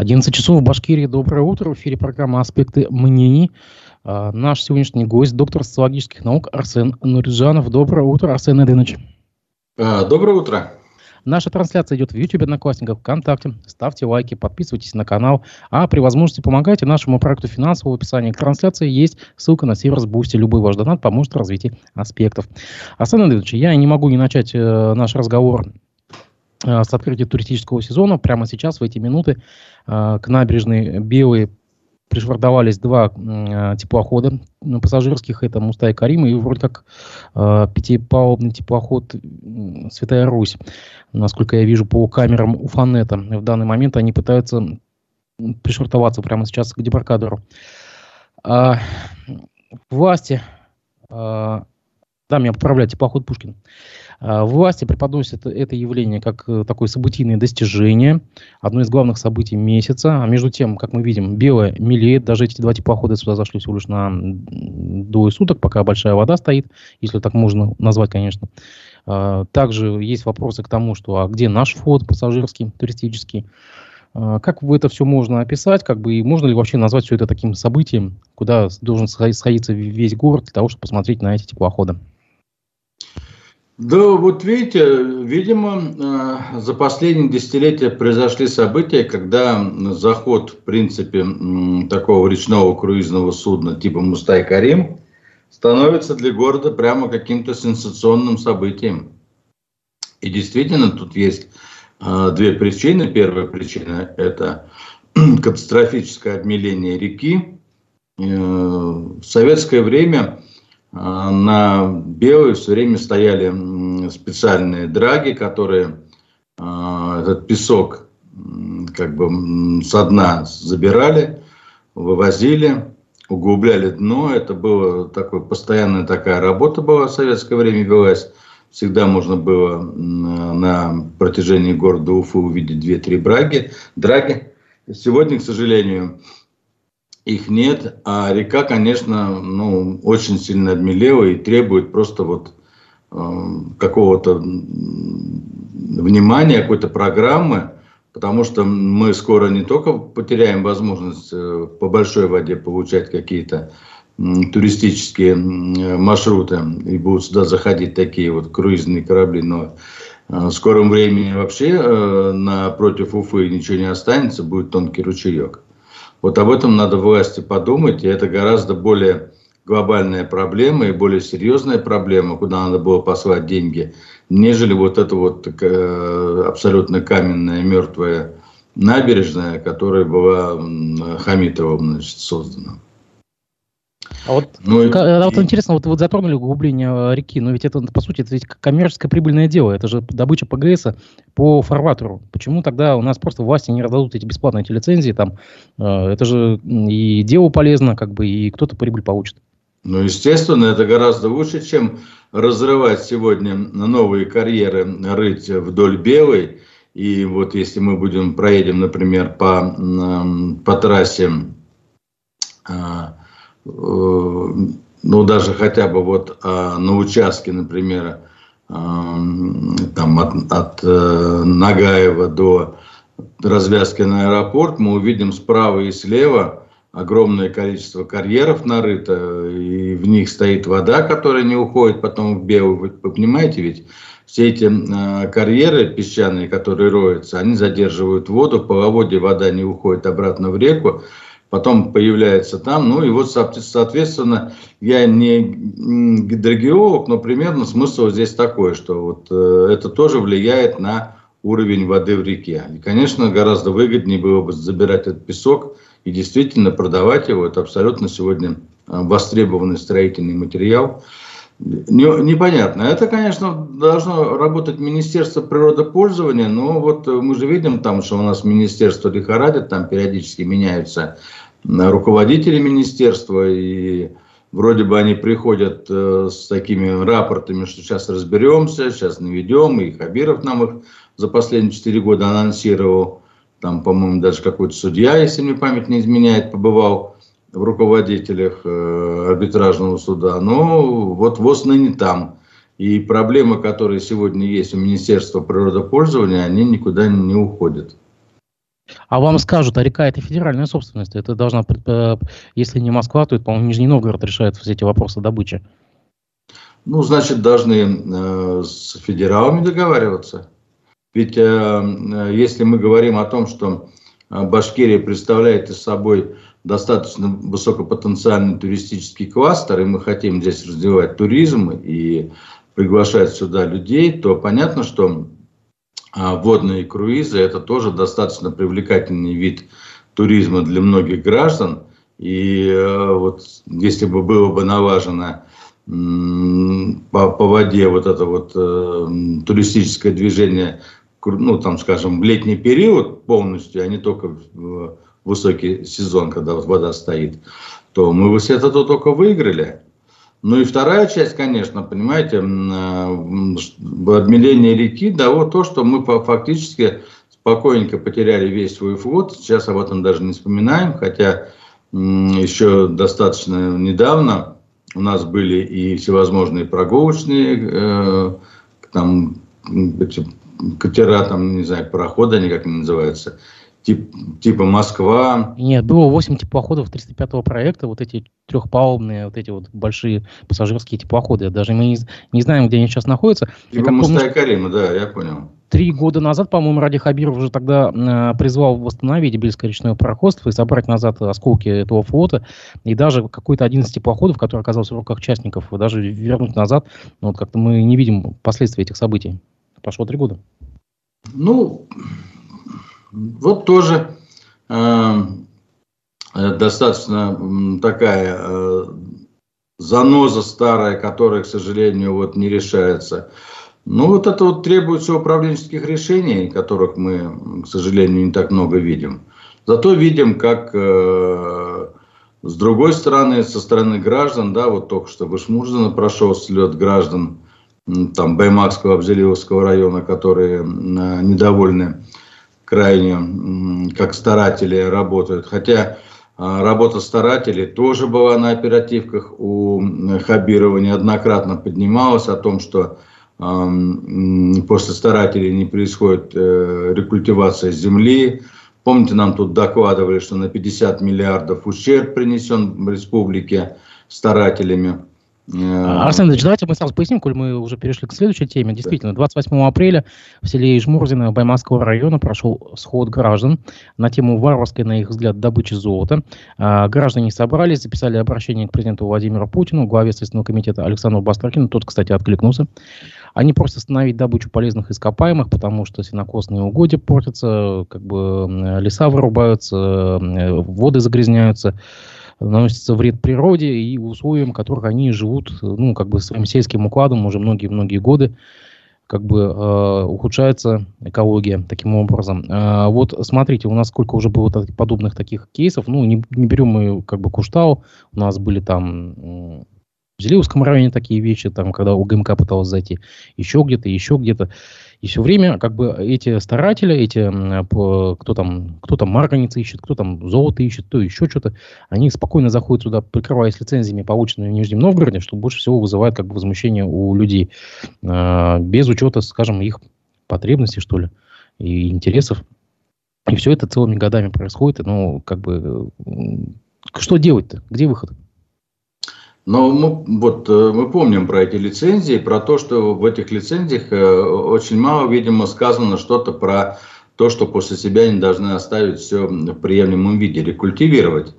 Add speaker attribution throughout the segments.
Speaker 1: 11 часов в Башкирии. Доброе утро. В эфире программа «Аспекты мнений». А, наш сегодняшний гость, доктор социологических наук Арсен Нуриджанов. Доброе утро, Арсен Эдинович.
Speaker 2: А, доброе утро.
Speaker 1: Наша трансляция идет в YouTube, Одноклассниках, ВКонтакте. Ставьте лайки, подписывайтесь на канал. А при возможности помогайте нашему проекту финансово. В описании к трансляции есть ссылка на сервис Boosty. Любой ваш донат поможет развитию аспектов. Арсен Эдинович, я не могу не начать э, наш разговор с открытия туристического сезона. Прямо сейчас, в эти минуты, э, к набережной Белой пришвартовались два э, теплохода пассажирских. Это Мустай Карим и вроде как пятипалубный теплоход Святая Русь. Насколько я вижу по камерам Уфанета. В данный момент они пытаются пришвартоваться прямо сейчас к дебаркадеру. А, власти, да, меня поправляет теплоход Пушкин. А, власти преподносят это явление как э, такое событийное достижение, одно из главных событий месяца. А между тем, как мы видим, белое мелеет. Даже эти два теплохода сюда зашли всего лишь на двое суток, пока большая вода стоит, если так можно назвать, конечно. А, также есть вопросы к тому, что а где наш флот пассажирский, туристический. А, как это все можно описать, как бы, и можно ли вообще назвать все это таким событием, куда должен сходиться весь город для того, чтобы посмотреть на эти теплоходы?
Speaker 2: Да, вот видите, видимо, э, за последние десятилетия произошли события, когда заход, в принципе, такого речного круизного судна типа Мустай Карим становится для города прямо каким-то сенсационным событием. И действительно, тут есть э, две причины. Первая причина – это катастрофическое обмеление реки. Э, в советское время на белой все время стояли специальные драги, которые а, этот песок как бы со дна забирали, вывозили, углубляли дно. Это была такой, постоянная такая работа была в советское время велась. Всегда можно было на протяжении города Уфы увидеть 2-3 браги, драги. Сегодня, к сожалению, их нет, а река, конечно, ну, очень сильно обмелела и требует просто вот э, какого-то внимания, какой-то программы, потому что мы скоро не только потеряем возможность э, по большой воде получать какие-то туристические маршруты и будут сюда заходить такие вот круизные корабли, но э, в скором времени вообще э, напротив Уфы ничего не останется, будет тонкий ручеек. Вот об этом надо власти подумать, и это гораздо более глобальная проблема и более серьезная проблема, куда надо было послать деньги, нежели вот эта вот э, абсолютно каменная, мертвая набережная, которая была Хамитовым значит, создана.
Speaker 1: А вот, ну, а вот интересно, вот, вот затронули углубление э, реки, но ведь это, по сути, это ведь коммерческое прибыльное дело, это же добыча ПГС по фарватеру. Почему тогда у нас просто власти не раздадут эти бесплатные эти лицензии, там, э, это же и делу полезно, как бы, и кто-то прибыль получит.
Speaker 2: Ну, естественно, это гораздо лучше, чем разрывать сегодня новые карьеры, рыть вдоль Белой. И вот если мы будем, проедем, например, по, по трассе а, ну, даже хотя бы вот а, на участке, например, а, там от, от э, Нагаева до развязки на аэропорт, мы увидим справа и слева огромное количество карьеров нарыто, и в них стоит вода, которая не уходит потом в. Вы, вы понимаете ведь, все эти э, карьеры песчаные, которые роются, они задерживают воду, по воде вода не уходит обратно в реку, потом появляется там. Ну и вот, соответственно, я не гидрогеолог, но примерно смысл здесь такой, что вот э, это тоже влияет на уровень воды в реке. И, конечно, гораздо выгоднее было бы забирать этот песок и действительно продавать его. Это абсолютно сегодня э, востребованный строительный материал. Не, непонятно. Это, конечно, должно работать Министерство природопользования, но вот мы же видим там, что у нас Министерство лихорадит, там периодически меняются руководители министерства, и вроде бы они приходят э, с такими рапортами, что сейчас разберемся, сейчас наведем, и Хабиров нам их за последние четыре года анонсировал, там, по-моему, даже какой-то судья, если мне память не изменяет, побывал в руководителях э, арбитражного суда, но вот ВОЗ ныне там. И проблемы, которые сегодня есть у Министерства природопользования, они никуда не уходят.
Speaker 1: А вам скажут, а река это федеральная собственность. Это должна, э, если не Москва, то по-моему, Нижний Новгород решает все эти вопросы добычи.
Speaker 2: Ну, значит, должны э, с федералами договариваться. Ведь э, э если мы говорим о том, что Башкирия представляет из собой достаточно высокопотенциальный туристический кластер, и мы хотим здесь развивать туризм и приглашать сюда людей, то понятно, что а, водные круизы – это тоже достаточно привлекательный вид туризма для многих граждан. И э, вот если бы было бы налажено по, по воде вот это вот э, туристическое движение, ну там, скажем, в летний период полностью, а не только высокий сезон, когда вода стоит, то мы с этого только выиграли. Ну и вторая часть, конечно, понимаете, э, обмеление реки дало то, что мы фактически спокойненько потеряли весь свой флот. Сейчас об этом даже не вспоминаем, хотя еще достаточно недавно у нас были и всевозможные прогулочные э, там, эти катера, там, не знаю, пароходы они как они называются, тип, типа Москва.
Speaker 1: Нет, было 8 теплоходов 305 проекта, вот эти трехпалубные, вот эти вот большие пассажирские теплоходы. Даже мы не, не знаем, где они сейчас находятся.
Speaker 2: Типа Мустая Карима, да, я понял.
Speaker 1: Три года назад, по-моему, Ради Хабиров уже тогда э, призвал восстановить Бельское речное пароходство и собрать назад осколки этого флота. И даже какой-то один из теплоходов, который оказался в руках частников, даже вернуть назад. Но вот как-то мы не видим последствий этих событий. Прошло три года.
Speaker 2: Ну, вот тоже э, э, достаточно такая э, заноза старая, которая, к сожалению, вот не решается. Ну, вот это вот требуется управленческих решений, которых мы, к сожалению, не так много видим. Зато видим, как э, с другой стороны, со стороны граждан, да, вот только что Вышмурзина прошел слет граждан там Баймакского, Абзелиловского района, которые э, недовольны крайне, как старатели работают. Хотя а, работа старателей тоже была на оперативках у Хабирова, неоднократно поднималась о том, что после старателей не происходит э, рекультивация земли. Помните, нам тут докладывали, что на 50 миллиардов ущерб принесен республике старателями.
Speaker 1: А, Арсен Ильич, давайте мы сразу поясним, коль мы уже перешли к следующей теме. Действительно, 28 апреля в селе Ижмурзино Баймакского района прошел сход граждан на тему варварской, на их взгляд, добычи золота. А, граждане собрались, записали обращение к президенту Владимиру Путину, главе Следственного комитета Александру Бастрыкину. Тот, кстати, откликнулся. Они просят остановить добычу полезных ископаемых, потому что сенокосные угодья портятся, как бы леса вырубаются, воды загрязняются наносится вред природе и условиям, в которых они живут, ну, как бы своим сельским укладом уже многие-многие годы, как бы э, ухудшается экология таким образом. Э, вот смотрите, у нас сколько уже было подобных таких кейсов, ну, не, не берем мы как бы Куштау, у нас были там в Зелиевском районе такие вещи, там, когда УГМК пыталась зайти, еще где-то, еще где-то. И все время как бы эти старатели, эти, кто там, кто там марганец ищет, кто там золото ищет, кто еще что-то, они спокойно заходят сюда, прикрываясь лицензиями, полученными в Нижнем Новгороде, что больше всего вызывает как бы возмущение у людей, э, без учета, скажем, их потребностей, что ли, и интересов. И все это целыми годами происходит. Ну, как бы, что делать-то? Где выход?
Speaker 2: Но мы, вот, э, мы помним про эти лицензии, про то, что в этих лицензиях э, очень мало, видимо, сказано что-то про то, что после себя они должны оставить все в приемлемом виде, рекультивировать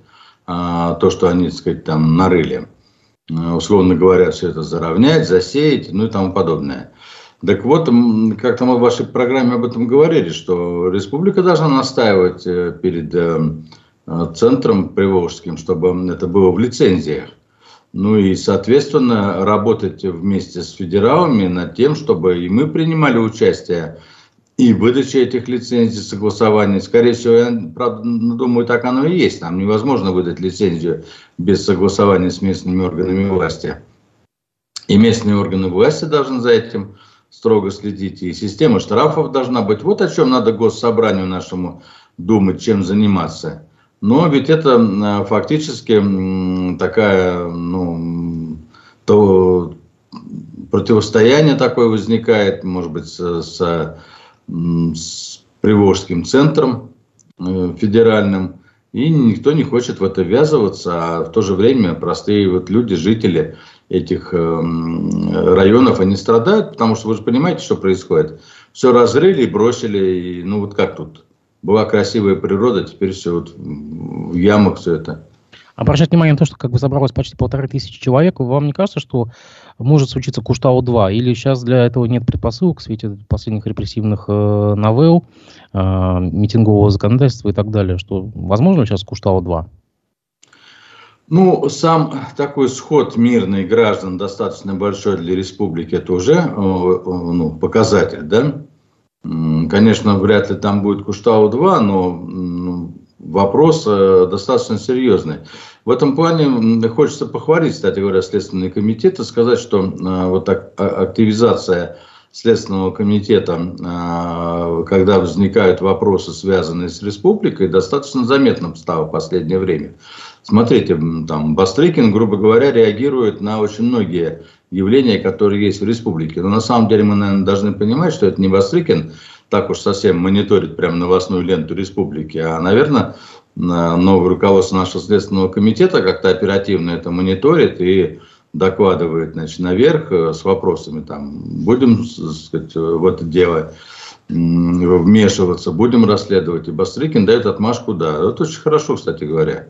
Speaker 2: а, то, что они, так сказать, там нарыли. Э, условно говоря, все это заровнять, засеять, ну и тому подобное. Так вот, как-то мы в вашей программе об этом говорили, что республика должна настаивать перед центром Приволжским, чтобы это было в лицензиях. Ну и, соответственно, работать вместе с федералами над тем, чтобы и мы принимали участие и в выдаче этих лицензий, согласований. Скорее всего, я правда, ну, думаю, так оно и есть. Нам невозможно выдать лицензию без согласования с местными органами власти. И местные органы власти должны за этим строго следить. И система штрафов должна быть. Вот о чем надо госсобранию нашему думать, чем заниматься. Но ведь это фактически такая, ну, то противостояние такое возникает, может быть, с, с, с Приволжским центром, федеральным, и никто не хочет в это ввязываться, а в то же время простые вот люди, жители этих районов, они страдают, потому что вы же понимаете, что происходит. Все разрыли и бросили, и, ну вот как тут? Была красивая природа, теперь все вот в ямах все это.
Speaker 1: Обращать внимание на то, что как бы собралось почти полторы тысячи человек, вам не кажется, что может случиться Куштау-2? Или сейчас для этого нет предпосылок в свете последних репрессивных э, новелл, э, митингового законодательства и так далее, что возможно сейчас Куштау-2?
Speaker 2: Ну, сам такой сход мирный граждан достаточно большой для республики, это уже э, ну, показатель, да? Конечно, вряд ли там будет Куштау-2, но вопрос э, достаточно серьезный. В этом плане хочется похвалить, кстати говоря, Следственный комитет и сказать, что э, вот так, а, активизация Следственного комитета, э, когда возникают вопросы, связанные с республикой, достаточно заметным стало в последнее время. Смотрите, там Бастрыкин, грубо говоря, реагирует на очень многие явления, которые есть в республике. Но на самом деле мы, наверное, должны понимать, что это не Бастрыкин так уж совсем мониторит прям новостную ленту республики, а, наверное, новое руководство нашего Следственного комитета как-то оперативно это мониторит и докладывает значит, наверх э, с вопросами, там, будем сказать, в это дело вмешиваться, будем расследовать. И Бастрыкин дает отмашку, да. Это очень хорошо, кстати говоря.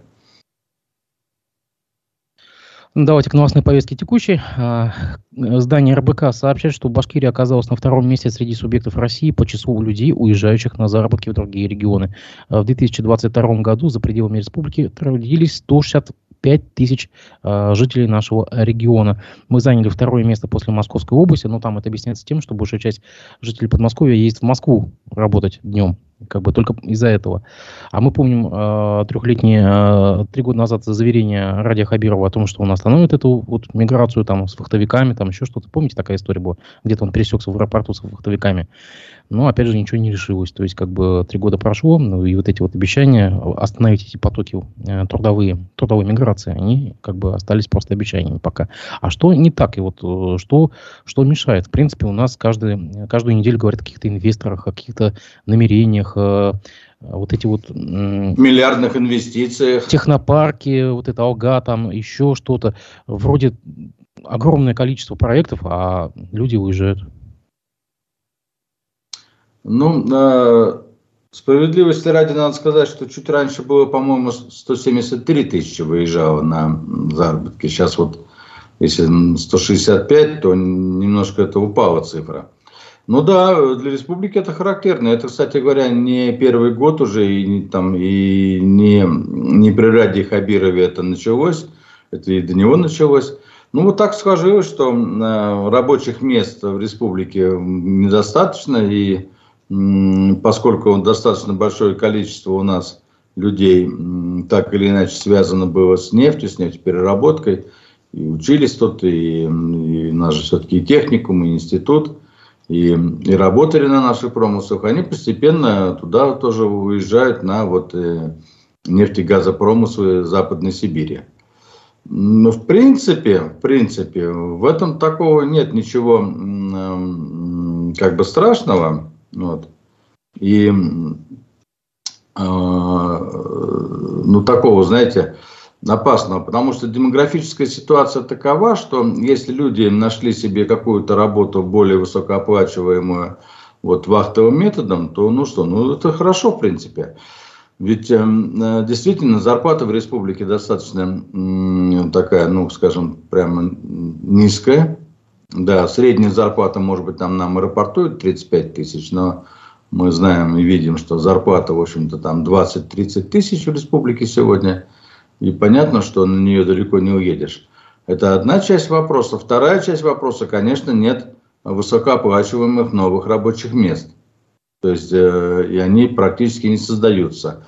Speaker 1: Давайте к новостной повестке текущей. А, здание РБК сообщает, что Башкирия оказалась на втором месте среди субъектов России по числу людей, уезжающих на заработки в другие регионы. А, в 2022 году за пределами республики трудились 160 5 тысяч э, жителей нашего региона. Мы заняли второе место после Московской области, но там это объясняется тем, что большая часть жителей Подмосковья ездит в Москву работать днем как бы только из-за этого. А мы помним э, трехлетние, э, три года назад заверение Радия Хабирова о том, что он остановит эту вот миграцию там с фахтовиками, там еще что-то. Помните, такая история была? Где-то он пересекся в аэропорту с фахтовиками. Но, опять же, ничего не решилось. То есть, как бы три года прошло, ну, и вот эти вот обещания остановить эти потоки э, трудовые, трудовой миграции, они как бы остались просто обещаниями пока. А что не так? И вот э, что, что мешает? В принципе, у нас каждый, каждую неделю говорят о каких-то инвесторах, о каких-то намерениях, э, вот эти вот...
Speaker 2: Миллиардных инвестициях.
Speaker 1: Технопарки, вот это Алга, там еще что-то. Вроде огромное количество проектов, а люди уезжают.
Speaker 2: Ну, э, справедливости ради надо сказать, что чуть раньше было, по-моему, 173 тысячи выезжало на заработки. Сейчас вот, если 165, то немножко это упала цифра. Ну да, для республики это характерно. Это, кстати говоря, не первый год уже, и, там, и не, не при Раде Хабирове это началось, это и до него началось. Ну, вот так сложилось, что э, рабочих мест в республике недостаточно, и поскольку достаточно большое количество у нас людей так или иначе связано было с нефтью, с нефтепереработкой, и учились тут, и, и нас же все-таки и техникум, и институт, и, и работали на наших промыслах, они постепенно туда тоже уезжают на вот э, нефтегазопромыслы Западной Сибири. Но в принципе, в принципе, в этом такого нет ничего как бы страшного. Вот. И э, ну, такого, знаете, опасного, потому что демографическая ситуация такова, что если люди нашли себе какую-то работу более высокооплачиваемую вот вахтовым методом, то ну что, ну это хорошо в принципе. Ведь э, э действительно зарплата в республике достаточно э, такая, ну скажем, прямо низкая. Да, средняя зарплата, может быть, там нам аэропортует 35 тысяч, но мы знаем и видим, что зарплата, в общем-то, там 20-30 тысяч в республике сегодня. И понятно, что на нее далеко не уедешь. Это одна часть вопроса. Вторая часть вопроса, конечно, нет высокооплачиваемых новых рабочих мест. То есть, э, и они практически не создаются.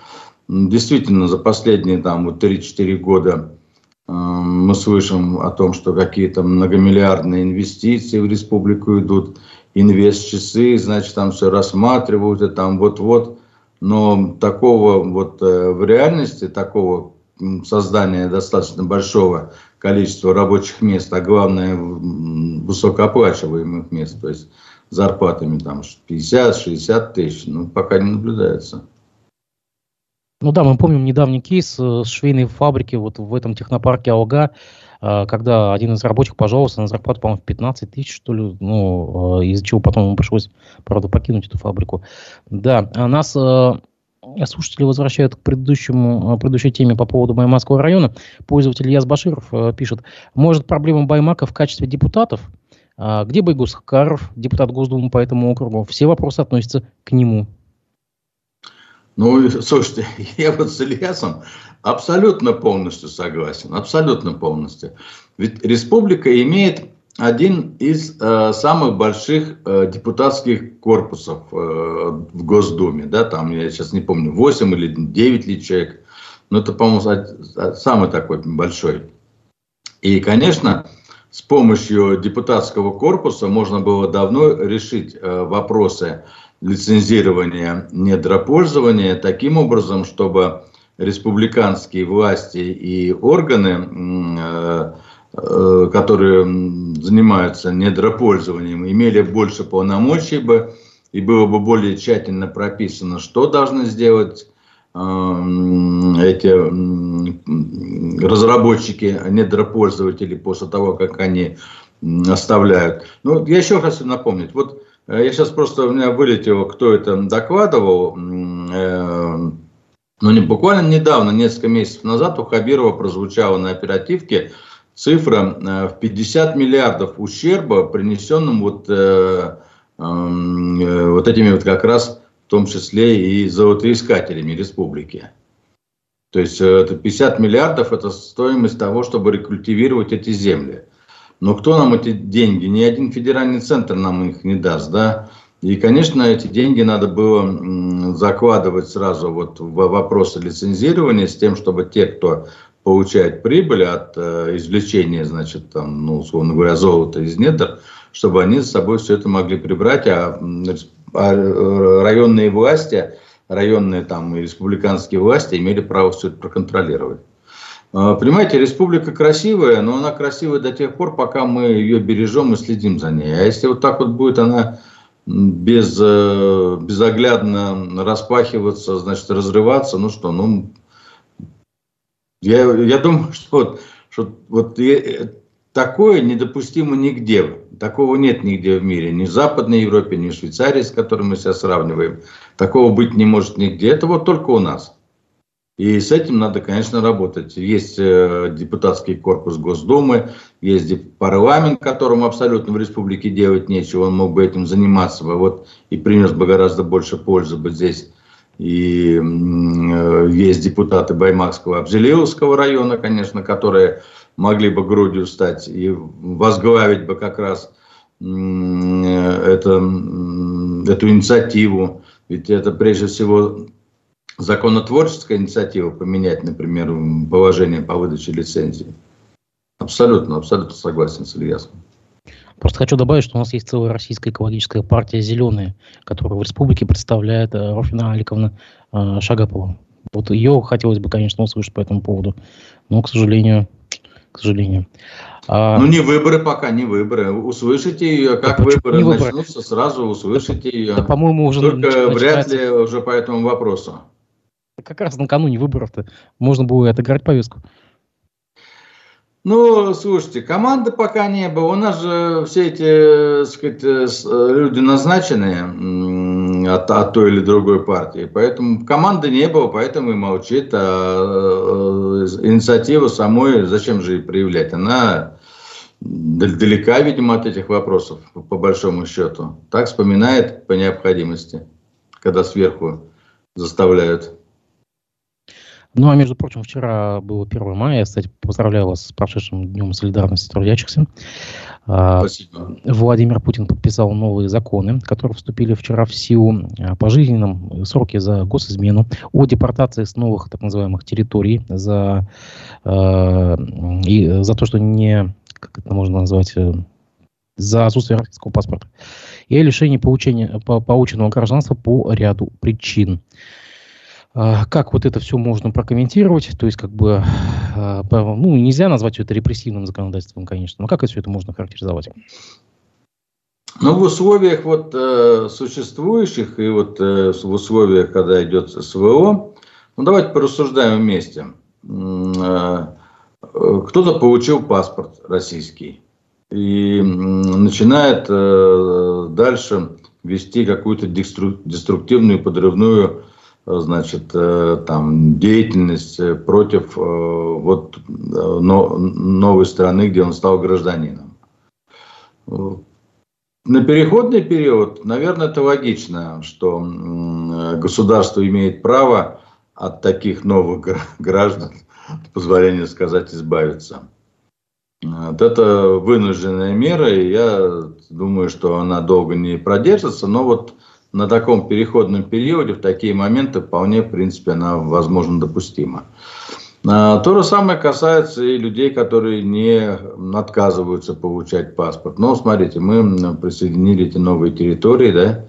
Speaker 2: Действительно, за последние там, вот 3-4 года мы слышим о том, что какие-то многомиллиардные инвестиции в республику идут инвест-часы, значит, там все рассматривают, и там вот-вот. Но такого вот э, в реальности, такого создания достаточно большого количества рабочих мест, а главное высокооплачиваемых мест, то есть зарплатами там 50-60 тысяч, ну, пока не наблюдается.
Speaker 1: Ну да, мы помним недавний кейс э, с швейной фабрики вот в этом технопарке Алга, э, когда один из рабочих пожаловался на зарплату, по-моему, в 15 тысяч, что ли, ну, э, из-за чего потом ему пришлось, правда, покинуть эту фабрику. Да, а нас слушатели возвращают к предыдущему, предыдущей теме по поводу Баймакского района. Пользователь Яс Баширов пишет, может проблема Баймака в качестве депутатов? А где Байгус Каров, депутат Госдумы по этому округу? Все вопросы относятся к нему.
Speaker 2: Ну, слушайте, я вот с Ильясом абсолютно полностью согласен, абсолютно полностью. Ведь республика имеет один из э, самых больших э, депутатских корпусов э, в Госдуме, да, там, я сейчас не помню, 8 или 9 ли человек, но это, по-моему, самый такой большой. И, конечно, с помощью депутатского корпуса можно было давно решить э, вопросы лицензирования недропользования таким образом, чтобы республиканские власти и органы, э, э, которые занимаются недропользованием, имели больше полномочий бы, и было бы более тщательно прописано, что должны сделать эм, эти разработчики, недропользователи после того, как они оставляют. Ну, я еще хочу напомнить. Вот Э, я сейчас просто у меня вылетело, кто это докладывал. Э, ну, не, буквально недавно, несколько месяцев назад, у Хабирова прозвучала на оперативке цифра э, в 50 миллиардов ущерба, принесенным вот, э, э, вот этими вот как раз, в том числе и золотоискателями республики. То есть это 50 миллиардов – это стоимость того, чтобы рекультивировать эти земли. Но кто нам эти деньги? Ни один федеральный центр нам их не даст, да? И, конечно, эти деньги надо было закладывать сразу вот в вопросы лицензирования с тем, чтобы те, кто получает прибыль от э, извлечения, значит, там, ну, условно говоря, золота из недр, чтобы они с собой все это могли прибрать, а, а районные власти, районные там и республиканские власти имели право все это проконтролировать. А, понимаете, республика красивая, но она красивая до тех пор, пока мы ее бережем и следим за ней. А если вот так вот будет она без, э, безоглядно распахиваться, значит, разрываться, ну что, ну, я, я думаю, что, вот, что вот такое недопустимо нигде. Такого нет нигде в мире. Ни в Западной Европе, ни в Швейцарии, с которой мы себя сравниваем. Такого быть не может нигде. Это вот только у нас. И с этим надо, конечно, работать. Есть э, депутатский корпус Госдумы, есть парламент, которому абсолютно в республике делать нечего, он мог бы этим заниматься, бы, вот, и принес бы гораздо больше пользы бы здесь. И э, есть депутаты Баймакского, Абзелиловского района, конечно, которые могли бы грудью стать и возглавить бы как раз э, это, эту инициативу. Ведь это прежде всего законотворческая инициатива поменять, например, положение по выдаче лицензии. Абсолютно, абсолютно согласен с Ильясом.
Speaker 1: Просто хочу добавить, что у нас есть целая российская экологическая партия «Зеленые», которую в республике представляет э, Руфина Аликовна э, Шагапова. Вот ее хотелось бы, конечно, услышать по этому поводу, но, к сожалению, к сожалению.
Speaker 2: А... Ну, не выборы пока, не выборы. Услышите ее, как да, выборы не начнутся, выборы? сразу услышите ее.
Speaker 1: Да, по-моему, уже
Speaker 2: Только вряд ли уже по этому вопросу.
Speaker 1: Как раз накануне выборов-то можно было отыграть повестку.
Speaker 2: Ну, слушайте, команды пока не было. У нас же все эти, так сказать, э, э, люди назначенные от, от той или другой партии. Поэтому команды не было, поэтому и молчит. А э, инициатива самой, зачем же ее проявлять? Она далека, видимо, от этих вопросов, по большому счету. Так вспоминает по необходимости, когда сверху заставляют.
Speaker 1: Ну, а между прочим, вчера было 1 мая. Я, кстати, поздравляю вас с прошедшим Днем солидарности трудящихся. А, Спасибо. Владимир Путин подписал новые законы, которые вступили вчера в силу а, пожизненном сроке за госизмену, о депортации с новых так называемых территорий за, э, и за то, что не, как это можно назвать, э, за отсутствие российского паспорта, и о лишении получения, полученного гражданства по ряду причин. А, как вот это все можно прокомментировать? То есть, как бы, а, ну, нельзя назвать это репрессивным законодательством, конечно, но как все это можно характеризовать?
Speaker 2: Ну, в условиях вот э, существующих и вот э, в условиях, когда идет СВО, Ну, давайте порассуждаем вместе. Э, кто-то получил паспорт российский и начинает э, дальше вести какую-то деструктивную, подрывную значит, там, деятельность против вот, новой страны, где он стал гражданином. На переходный период, наверное, это логично, что государство имеет право от таких новых граждан, позволение сказать, избавиться. Вот это вынужденная мера, и я думаю, что она долго не продержится, но вот на таком переходном периоде, в такие моменты, вполне, в принципе, она, возможно, допустима. А, то же самое касается и людей, которые не отказываются получать паспорт. Но смотрите, мы присоединили эти новые территории, да,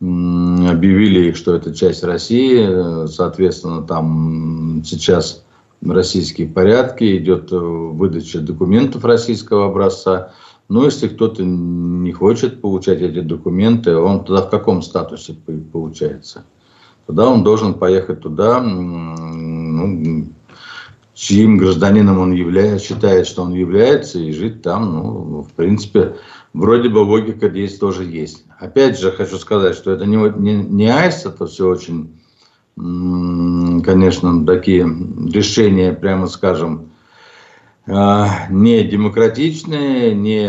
Speaker 2: объявили их, что это часть России, соответственно, там сейчас российские порядки, идет выдача документов российского образца. Но если кто-то не хочет получать эти документы, он тогда в каком статусе получается? Тогда он должен поехать туда, ну, чьим гражданином он является, считает, что он является, и жить там, ну, в принципе, вроде бы логика здесь тоже есть. Опять же, хочу сказать, что это не, не, не аист, это все очень, конечно, такие решения, прямо скажем, не демократичные, не,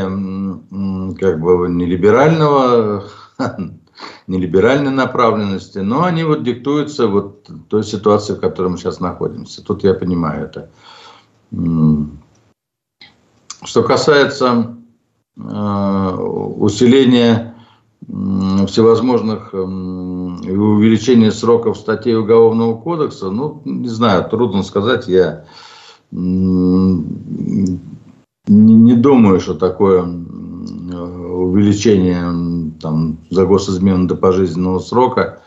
Speaker 2: как бы, не либерального нелиберальной направленности, но они вот диктуются вот той ситуацией, в которой мы сейчас находимся. Тут я понимаю это. Что касается э, усиления всевозможных увеличения сроков статей Уголовного кодекса, ну, не знаю, трудно сказать, я не, не думаю, что такое увеличение там, за госизмену до пожизненного срока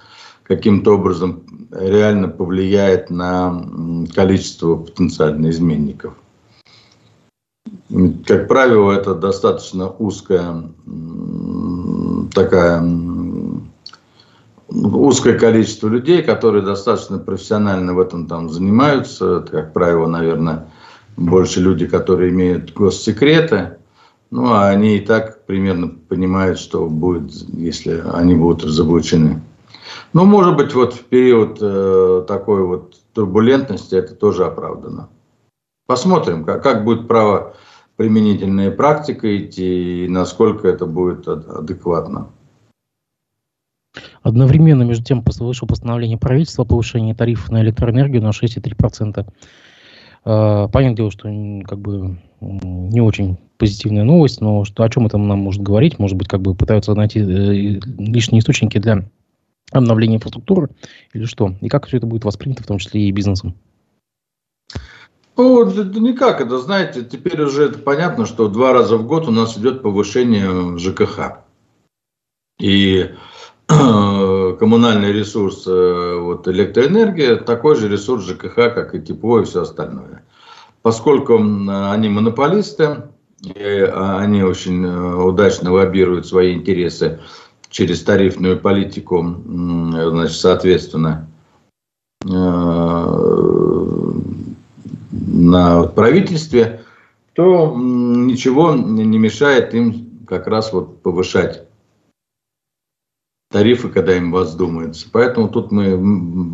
Speaker 2: каким-то образом реально повлияет на количество потенциальных изменников. Как правило, это достаточно узкая такая узкое количество людей, которые достаточно профессионально в этом там занимаются. Это, как правило, наверное, больше люди, которые имеют госсекреты. Ну, а они и так примерно понимают, что будет, если они будут разоблачены. Ну, может быть, вот в период э, такой вот турбулентности это тоже оправдано. Посмотрим, как, как будет право применительная практика идти и насколько это будет адекватно.
Speaker 1: Одновременно, между тем, вышло постановление правительства о повышении тарифов на электроэнергию на 6,3%. Э, понятное дело, что как бы не очень позитивная новость, но что, о чем это нам может говорить? Может быть, как бы пытаются найти э, лишние источники для обновления инфраструктуры или что? И как все это будет воспринято, в том числе и бизнесом?
Speaker 2: Ну, никак. Это, знаете, теперь уже это понятно, что два раза в год у нас идет повышение ЖКХ. И коммунальный ресурс, э, вот электроэнергия, такой же ресурс ЖКХ, как и тепло и все остальное. Поскольку они монополисты, а, они очень э, удачно лоббируют свои интересы через тарифную политику, значит, соответственно, э, на правительстве, то ничего не мешает им как раз вот повышать тарифы, когда им воздумается. Поэтому тут мы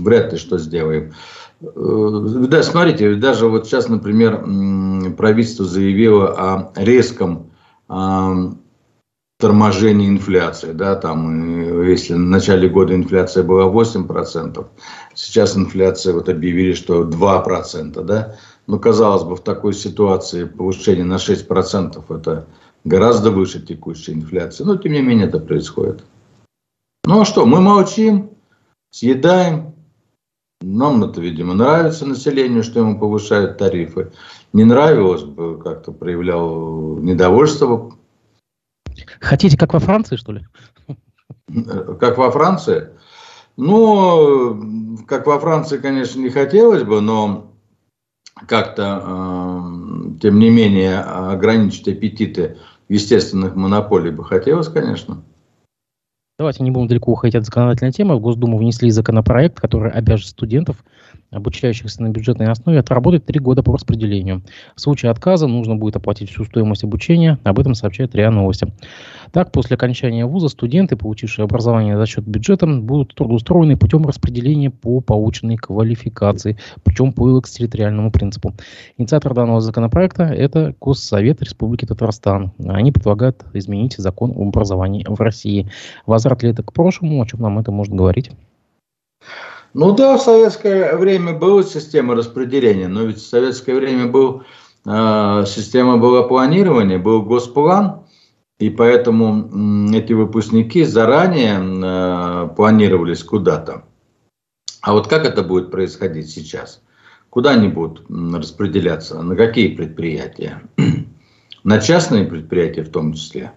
Speaker 2: вряд ли что сделаем. Э, да, смотрите, даже вот сейчас, например, правительство заявило о резком торможении инфляции. Да, там, если в начале года инфляция была 8%, сейчас инфляция вот объявили, что 2%. Да? Ну, казалось бы, в такой ситуации повышение на 6% это гораздо выше текущей инфляции. Но, тем не менее, это происходит. Ну, а что, мы молчим, съедаем, нам это, видимо, нравится населению, что ему повышают тарифы. Не нравилось бы, как-то проявлял недовольство.
Speaker 1: Хотите, как во Франции, что ли?
Speaker 2: Как во Франции? Ну, как во Франции, конечно, не хотелось бы, но как-то, э, тем не менее, ограничить аппетиты естественных монополий бы хотелось, конечно.
Speaker 1: Давайте не будем далеко уходить от законодательной темы. В Госдуму внесли законопроект, который обяжет студентов обучающихся на бюджетной основе отработать три года по распределению. В случае отказа нужно будет оплатить всю стоимость обучения. Об этом сообщает РИА Новости. Так, после окончания вуза студенты, получившие образование за счет бюджета, будут трудоустроены путем распределения по полученной квалификации, причем по экстерриториальному принципу. Инициатор данного законопроекта – это Госсовет Республики Татарстан. Они предлагают изменить закон об образовании в России. Возврат ли это к прошлому, о чем нам это может говорить?
Speaker 2: Ну да, в советское время была система распределения, но ведь в советское время был, э, система была планирования, был госплан, и поэтому эти выпускники заранее э, планировались куда-то. А вот как это будет происходить сейчас? Куда они будут распределяться? На какие предприятия? На частные предприятия в том числе?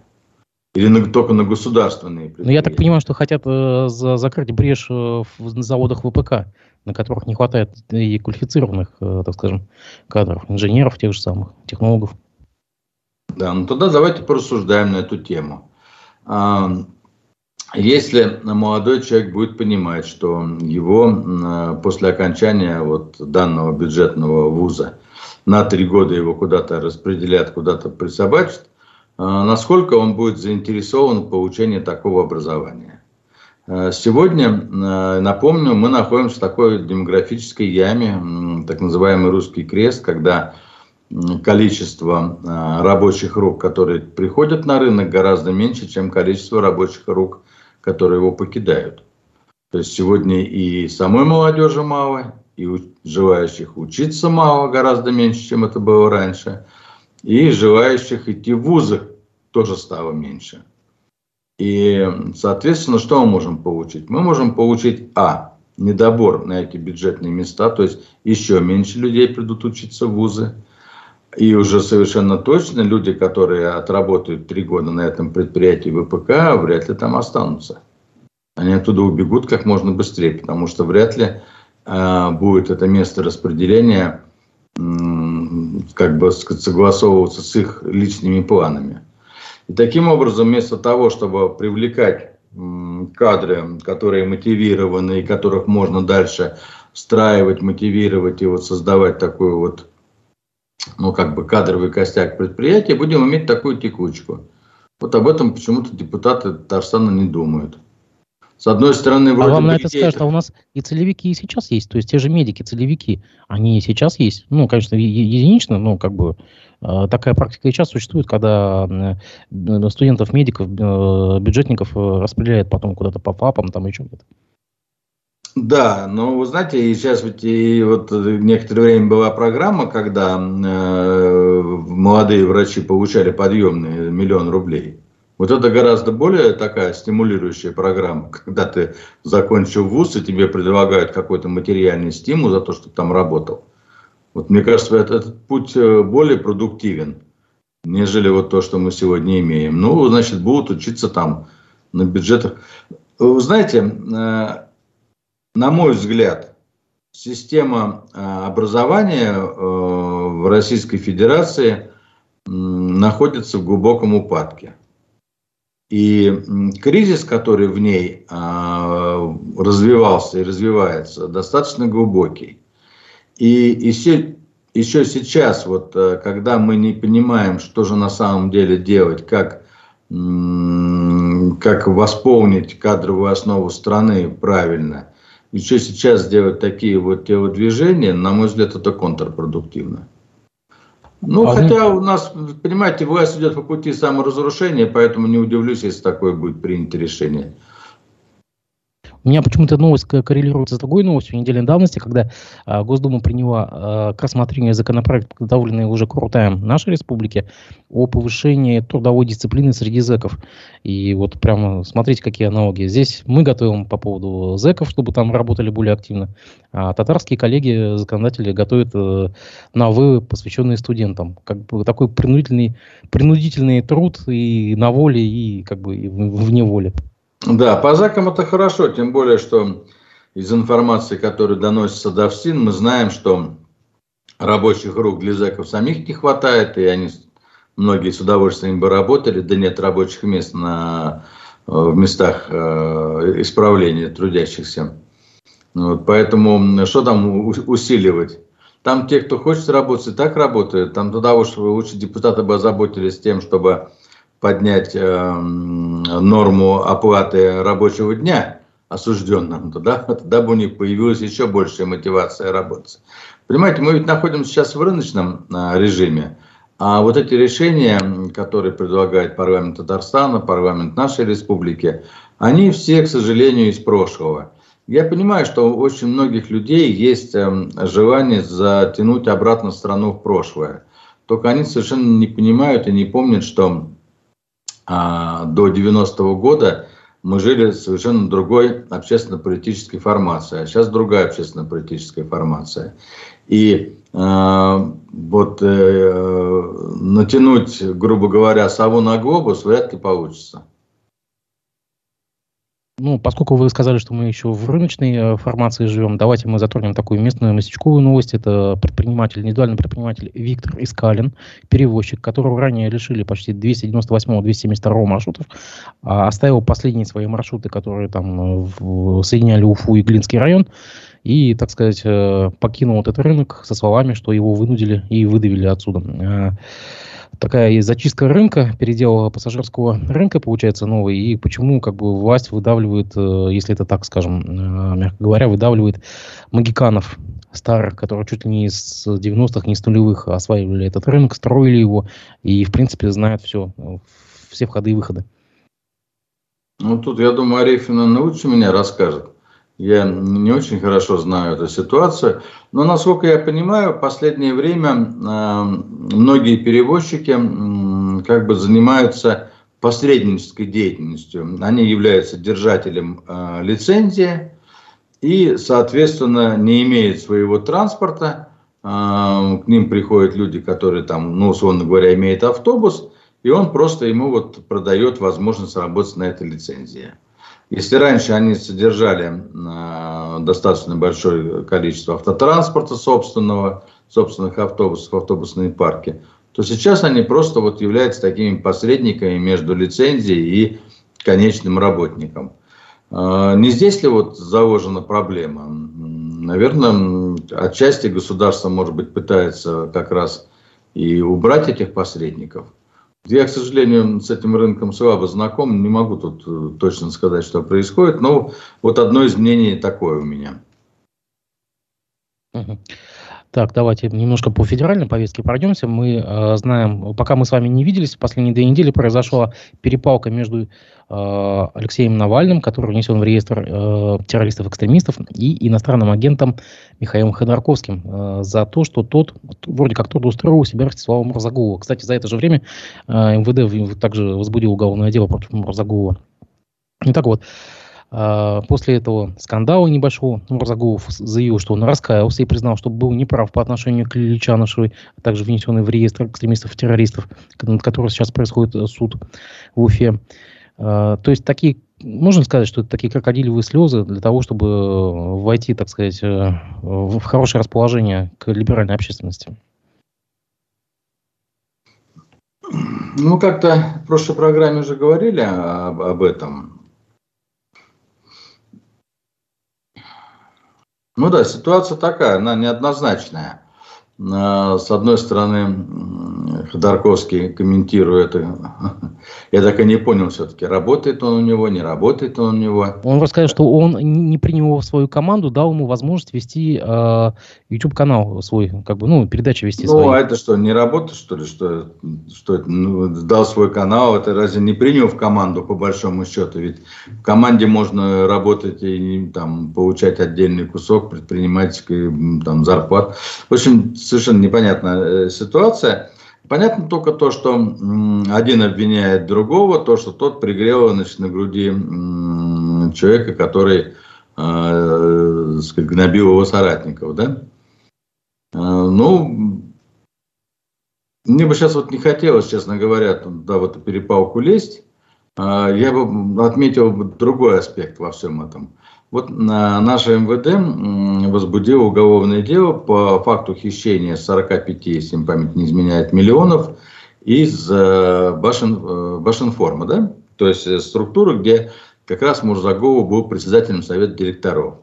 Speaker 2: Или на, только на государственные
Speaker 1: предприятия? Ну, я так понимаю, что хотят э, за, закрыть брешь э, в заводах ВПК, на которых не хватает и квалифицированных, э, так скажем, кадров, инженеров тех же самых, технологов.
Speaker 2: Да, ну тогда давайте порассуждаем на эту тему. А, если молодой человек будет понимать, что его после окончания вот данного бюджетного вуза на три года его куда-то распределят, куда-то присобачат, насколько он будет заинтересован в получении такого образования. А, сегодня, а, напомню, мы находимся в такой демографической яме, так называемый русский крест, когда количество рабочих рук, которые приходят на рынок, гораздо меньше, чем количество рабочих рук, которые его покидают. То есть сегодня и самой молодежи мало, и желающих учиться мало, гораздо меньше, чем это было раньше – и желающих идти в вузы тоже стало меньше. И, соответственно, что мы можем получить? Мы можем получить, а, недобор на эти бюджетные места, то есть еще меньше людей придут учиться в вузы. И уже совершенно точно люди, которые отработают три года на этом предприятии ВПК, вряд ли там останутся. Они оттуда убегут как можно быстрее, потому что вряд ли э, будет это место распределения как бы согласовываться с их личными планами. И таким образом, вместо того, чтобы привлекать кадры, которые мотивированы и которых можно дальше встраивать, мотивировать и вот создавать такой вот, ну, как бы кадровый костяк предприятия, будем иметь такую текучку. Вот об этом почему-то депутаты Татарстана не думают.
Speaker 1: С одной стороны, вроде а вам на это скажут, а у нас и целевики и сейчас есть, то есть те же медики, целевики, они и сейчас есть. Ну, конечно, единично, но как бы э, такая практика и сейчас существует, когда э, студентов, медиков, э, бюджетников распределяют потом куда-то по ФАПам, там еще где-то.
Speaker 2: Да, но вы знаете, сейчас ведь и вот некоторое время была программа, когда э, молодые врачи получали подъемные миллион рублей. Вот это гораздо более такая стимулирующая программа, когда ты закончил вуз, и тебе предлагают какой-то материальный стимул за то, что там работал. Вот мне кажется, этот, этот путь э, более продуктивен, нежели вот то, что мы сегодня имеем. Ну, значит, будут учиться там на бюджетах. Вы знаете, э, на мой взгляд, система э, образования в Российской Федерации находится в глубоком упадке. И кризис, который в ней а, развивался и развивается, достаточно глубокий. И еще, еще сейчас, вот, э, когда мы не понимаем, что же на самом деле делать, как, как восполнить кадровую основу страны правильно, еще сейчас сделать такие вот телодвижения, на мой взгляд, это контрпродуктивно. Ну, а хотя у нас, понимаете, власть идет по пути саморазрушения, поэтому не удивлюсь, если такое будет принято решение.
Speaker 1: У меня почему-то новость коррелируется с другой новостью недельной давности, когда а, Госдума приняла а, к рассмотрению законопроект, подготовленный уже Крутаем нашей республики, о повышении трудовой дисциплины среди зэков. И вот прямо смотрите, какие аналогии. Здесь мы готовим по поводу зэков, чтобы там работали более активно, а татарские коллеги, законодатели готовят э, новые, посвященные студентам. Как бы такой принудительный, принудительный труд и на воле, и как бы и вне воли.
Speaker 2: Да, по ЗАКам это хорошо, тем более, что из информации, которая доносится до ФСИН, мы знаем, что рабочих рук для зэков самих не хватает, и они многие с удовольствием бы работали, да нет рабочих мест на, э, в местах э, исправления трудящихся. Вот, поэтому что там усиливать? Там те, кто хочет работать, и так работают. Там туда уж лучше депутаты бы озаботились тем, чтобы поднять э, норму оплаты рабочего дня осужденным, тогда, тогда бы у них появилась еще большая мотивация работать. Понимаете, мы ведь находимся сейчас в рыночном э, режиме, а вот эти решения, которые предлагает парламент Татарстана, парламент нашей республики, они все, к сожалению, из прошлого. Я понимаю, что у очень многих людей есть эм, желание затянуть обратно страну в прошлое. Только они совершенно не понимают и не помнят, что а, до 90-го года мы жили совершенно другой общественно-политической формацией, а сейчас другая общественно-политическая формация. И э, вот э, натянуть, грубо говоря, сову на глобус вряд ли получится.
Speaker 1: Ну, поскольку вы сказали, что мы еще в рыночной э, формации живем, давайте мы затронем такую местную местечковую новость. Это предприниматель, индивидуальный предприниматель Виктор Искалин, перевозчик, которого ранее лишили почти 298-272 маршрутов, а оставил последние свои маршруты, которые там в, соединяли Уфу и Глинский район, и, так сказать, э, покинул этот рынок со словами, что его вынудили и выдавили отсюда. Э, такая зачистка рынка, передел пассажирского рынка, получается, новый, и почему как бы власть выдавливает, э, если это так скажем, э, мягко говоря, выдавливает магиканов старых, которые чуть ли не с 90-х, не с нулевых осваивали этот рынок, строили его и, в принципе, знают все, все входы и выходы.
Speaker 2: Ну, тут, я думаю, Арефина лучше меня расскажет. Я не очень хорошо знаю эту ситуацию, но, насколько я понимаю, в последнее время э, многие перевозчики как бы занимаются посреднической деятельностью. Они являются держателем э, лицензии и, соответственно, не имеют своего транспорта. Э, к ним приходят люди, которые там, ну, условно говоря, имеют автобус, и он просто ему вот продает возможность работать на этой лицензии. Если раньше они содержали э, достаточно большое количество автотранспорта собственного, собственных автобусов, автобусные парки, то сейчас они просто вот являются такими посредниками между лицензией и конечным работником. Э, не здесь ли вот заложена проблема? Наверное, отчасти государство, может быть, пытается как раз и убрать этих посредников – я, к сожалению, с этим рынком слабо знаком, не могу тут э, точно сказать, что происходит, но вот одно из мнений такое у меня.
Speaker 1: Так, давайте немножко по федеральной повестке пройдемся. Мы э, знаем, пока мы с вами не виделись, в последние две недели произошла перепалка между э, Алексеем Навальным, который внесен в реестр э, террористов-экстремистов, и иностранным агентом Михаилом Ходорковским э, за то, что тот вроде как тот устроил у себя Ростислава Мурзагулова. Кстати, за это же время э, МВД также возбудил уголовное дело против Мурзагулова. И так вот, после этого скандала небольшого Мурзагулов заявил, что он раскаялся и признал, что был неправ по отношению к Лилии а также внесенный в реестр экстремистов террористов, над которым сейчас происходит э, суд в Уфе. А, то есть такие, можно сказать, что это такие крокодилевые слезы для того, чтобы э, войти, так сказать, э, в хорошее расположение к либеральной общественности.
Speaker 2: Ну, как-то в прошлой программе уже говорили об, об этом. Ну да, ситуация такая, она неоднозначная. А, с одной стороны, Ходорковский комментирует это. Я так и не понял все-таки, работает он у него, не работает он у него.
Speaker 1: Он рассказал, что он не принял его в свою команду, дал ему возможность вести э, YouTube-канал свой, как бы, ну, передачи вести
Speaker 2: Ну, свои. а это что, не работа, что ли? Что, что это, ну, дал свой канал, это разве не принял в команду, по большому счету? Ведь в команде можно работать и там получать отдельный кусок предпринимательской там, зарплат. В общем, совершенно непонятная э, ситуация. Понятно только то, что один обвиняет другого, то, что тот пригрел значит, на груди человека, который э, сказать, гнобил его соратников. Да? Э, ну, мне бы сейчас вот не хотелось, честно говоря, туда в эту перепалку лезть. Э, я бы отметил другой аспект во всем этом. Вот наше МВД возбудило уголовное дело по факту хищения 45, если память не изменяет, миллионов из э, Башен, э, Башинформа, да? То есть э, структуры, где как раз Мурзагова был председателем совета директоров.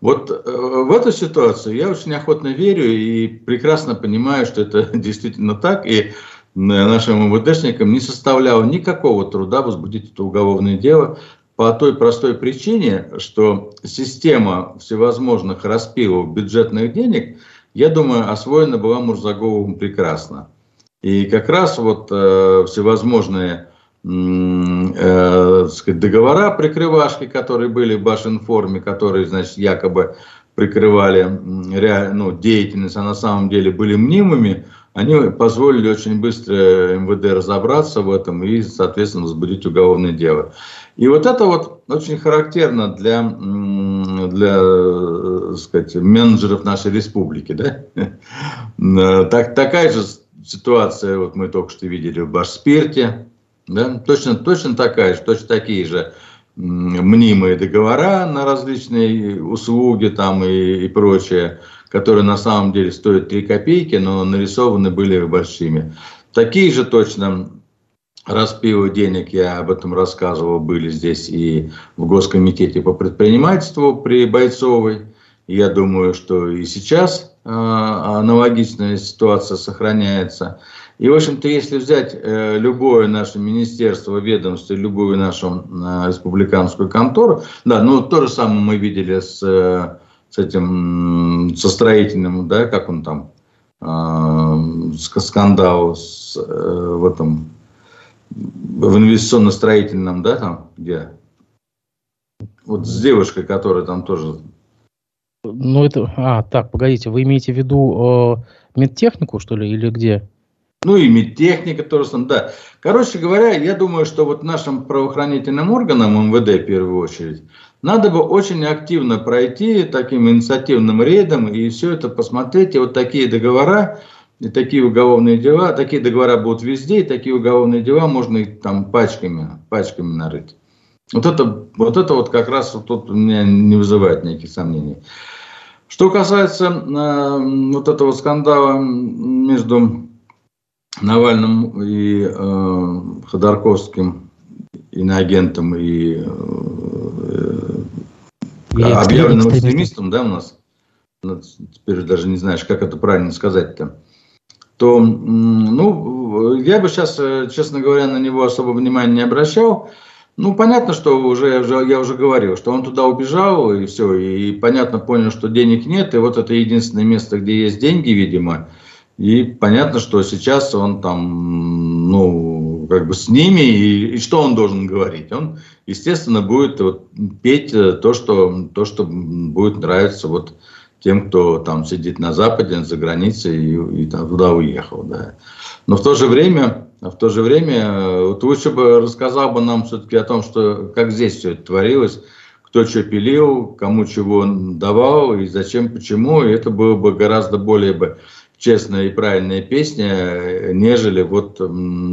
Speaker 2: Вот в эту ситуацию я очень охотно верю и прекрасно понимаю, что это действительно так. И нашим МВДшникам не составляло никакого труда возбудить это уголовное дело по той простой причине, что система всевозможных распилов бюджетных денег, я думаю, освоена была Мурзаговым прекрасно. И как раз вот э, всевозможные э, сказать, договора прикрывашки, которые были в Башинформе, которые, значит, якобы прикрывали ну, деятельность, а на самом деле были мнимыми, они позволили очень быстро МВД разобраться в этом и, соответственно, возбудить уголовное дело. И вот это вот очень характерно для, для э, сказать, менеджеров нашей республики. Да? Так, такая же ситуация, вот мы только что видели в Башспирте, да? Точно, точно такая же, точно такие же мнимые договора на различные услуги там и, и прочее, которые на самом деле стоят 3 копейки, но нарисованы были большими. Такие же точно распилы денег, я об этом рассказывал, были здесь и в Госкомитете по предпринимательству при Бойцовой. Я думаю, что и сейчас э, аналогичная ситуация сохраняется. И, в общем-то, если взять э, любое наше министерство, ведомство, любую нашу э, республиканскую контору, да, ну, то же самое мы видели с, с этим, со строительным, да, как он там, э, скандал с, э, в этом, в инвестиционно-строительном, да, там, где, вот с девушкой, которая там тоже
Speaker 1: ну, это... А, так, погодите, вы имеете в виду э, медтехнику, что ли, или где?
Speaker 2: Ну и медтехника тоже. Да. Короче говоря, я думаю, что вот нашим правоохранительным органам, МВД в первую очередь, надо бы очень активно пройти таким инициативным рейдом и все это посмотреть. И вот такие договора, и такие уголовные дела, такие договора будут везде, и такие уголовные дела можно их там пачками, пачками нарыть. Вот это, вот это вот как раз вот тут у меня не вызывает никаких сомнений. Что касается э, вот этого скандала между Навальным и э, Ходорковским иноагентом и, э, и объявленным экстремистом, да, у нас, ну, теперь даже не знаешь, как это правильно сказать-то, то, ну, я бы сейчас, э, честно говоря, на него особо внимания не обращал. Ну, понятно, что уже, я уже говорил, что он туда убежал, и все, и понятно, понял, что денег нет, и вот это единственное место, где есть деньги, видимо, и понятно, что сейчас он там, ну, как бы с ними, и, и что он должен говорить? Он, естественно, будет вот, петь э, то что, то, что будет нравиться вот тем, кто там сидит на Западе, за границей и, и там туда уехал, да. Но в то же время, в то же время, э, вот лучше бы рассказал бы нам все-таки о том, что как здесь все это творилось, кто что пилил, кому чего давал и зачем, почему, и это было бы гораздо более бы честная и правильная песня, нежели вот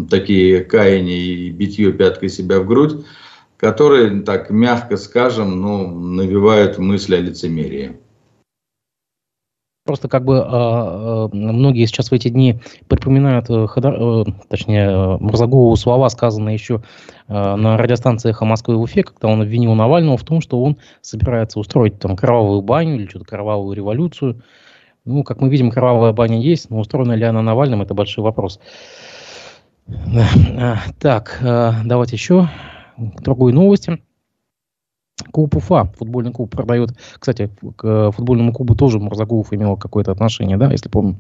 Speaker 2: такие каяния и битье пяткой себя в грудь, которые, так мягко скажем, ну, навевают мысли о лицемерии.
Speaker 1: Просто как бы э, многие сейчас в эти дни припоминают, э, э, точнее, Мурзагову слова, сказанные еще э, на радиостанции «Эхо Москвы» в Уфе, когда он обвинил Навального в том, что он собирается устроить там кровавую баню или что-то кровавую революцию. Ну, как мы видим, кровавая баня есть, но устроена ли она Навальным, это большой вопрос. А, так, э, давайте еще к другой новости. Клуб Уфа, футбольный клуб продает, кстати, к футбольному клубу тоже Мурзагулов имел какое-то отношение, да, если помню.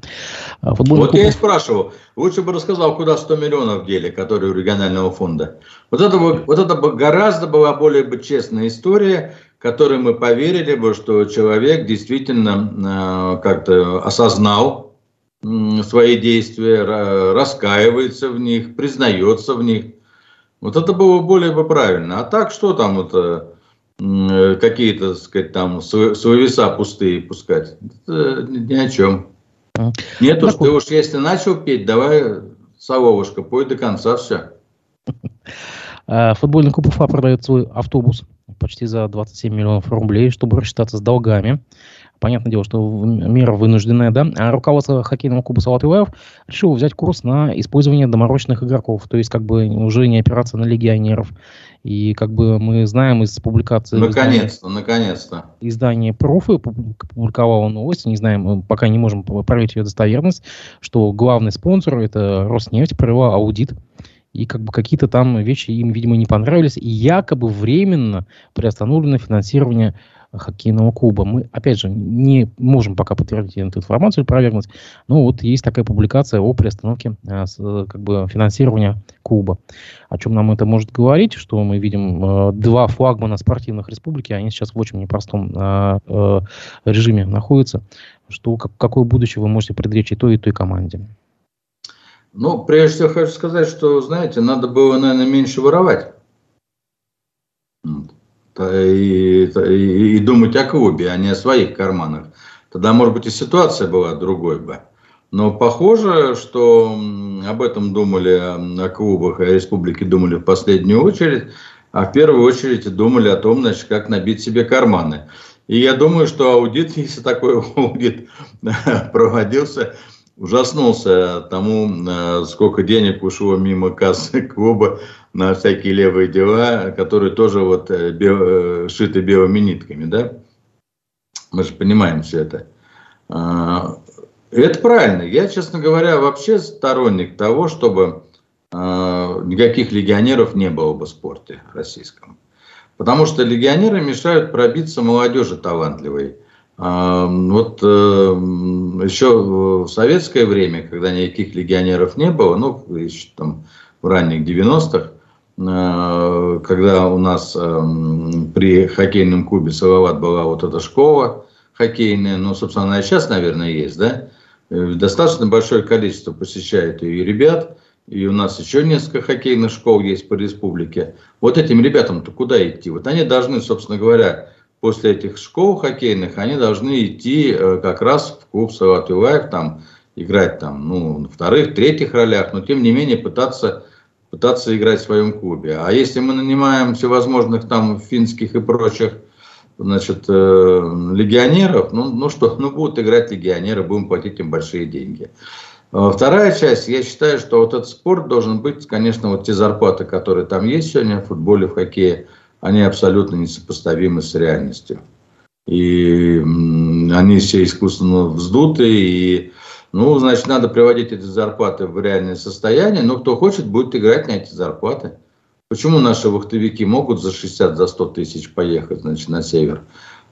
Speaker 2: А, футбольный вот клуб... я и спрашивал, лучше бы рассказал, куда 100 миллионов дели, которые у регионального фонда. Вот это, бы, вот это бы гораздо была более бы честная история, которой мы поверили бы, что человек действительно э, как-то осознал свои действия, раскаивается в них, признается в них. Вот это было более бы правильно. А так что там это какие-то, сказать, там словеса пустые пускать? Это ни о чем. Нет уж, ты уж если начал петь, давай, Соловушка, пой до конца все.
Speaker 1: А, футбольный клуб Уфа продает свой автобус почти за 27 миллионов рублей, чтобы рассчитаться с долгами. понятное дело, что мера вынужденная, да, а руководство хоккейного клуба «Салат Юлаев» решило взять курс на использование доморощенных игроков, то есть как бы уже не опираться на легионеров. И как бы мы знаем из публикации...
Speaker 2: Наконец-то, наконец-то.
Speaker 1: Издание «Профы» публиковало новость, не знаем, пока не можем проверить ее достоверность, что главный спонсор – это Роснефть, провела аудит и как бы какие-то там вещи им, видимо, не понравились, и якобы временно приостановлено финансирование хоккейного клуба. Мы, опять же, не можем пока подтвердить эту информацию или провернуть, но вот есть такая публикация о приостановке а, с, как бы, финансирования клуба. О чем нам это может говорить, что мы видим а, два флагмана спортивных республики, они сейчас в очень непростом а, режиме находятся, что как, какое будущее вы можете предречь и той, и той команде.
Speaker 2: Ну, прежде всего хочу сказать, что, знаете, надо было, наверное, меньше воровать. И, и, и думать о клубе, а не о своих карманах. Тогда, может быть, и ситуация была другой бы. Но похоже, что об этом думали, о клубах и о республике думали в последнюю очередь, а в первую очередь думали о том, значит, как набить себе карманы. И я думаю, что аудит, если такой аудит проводился, ужаснулся тому, э, сколько денег ушло мимо кассы клуба на всякие левые дела, которые тоже вот э, бел, шиты белыми нитками, да? Мы же понимаем все это. А, это правильно. Я, честно говоря, вообще сторонник того, чтобы а, никаких легионеров не было в спорте российском. Потому что легионеры мешают пробиться молодежи талантливой. Вот э, еще в советское время, когда никаких легионеров не было, ну, еще там в ранних 90-х, э, когда у нас э, при хоккейном клубе «Салават» была вот эта школа хоккейная, ну, собственно, она и сейчас, наверное, есть, да, достаточно большое количество посещает ее ребят, и у нас еще несколько хоккейных школ есть по республике. Вот этим ребятам-то куда идти? Вот они должны, собственно говоря, после этих школ хоккейных, они должны идти э, как раз в клуб Салат Юлаев, там играть там, ну, на вторых, третьих ролях, но тем не менее пытаться, пытаться играть в своем клубе. А если мы нанимаем всевозможных там финских и прочих, значит, э, легионеров, ну, ну что, ну будут играть легионеры, будем платить им большие деньги. А вторая часть, я считаю, что вот этот спорт должен быть, конечно, вот те зарплаты, которые там есть сегодня в футболе, в хоккее, они абсолютно несопоставимы с реальностью. И они все искусственно вздуты, и, ну, значит, надо приводить эти зарплаты в реальное состояние, но кто хочет, будет играть на эти зарплаты. Почему наши вахтовики могут за 60, за 100 тысяч поехать, значит, на север,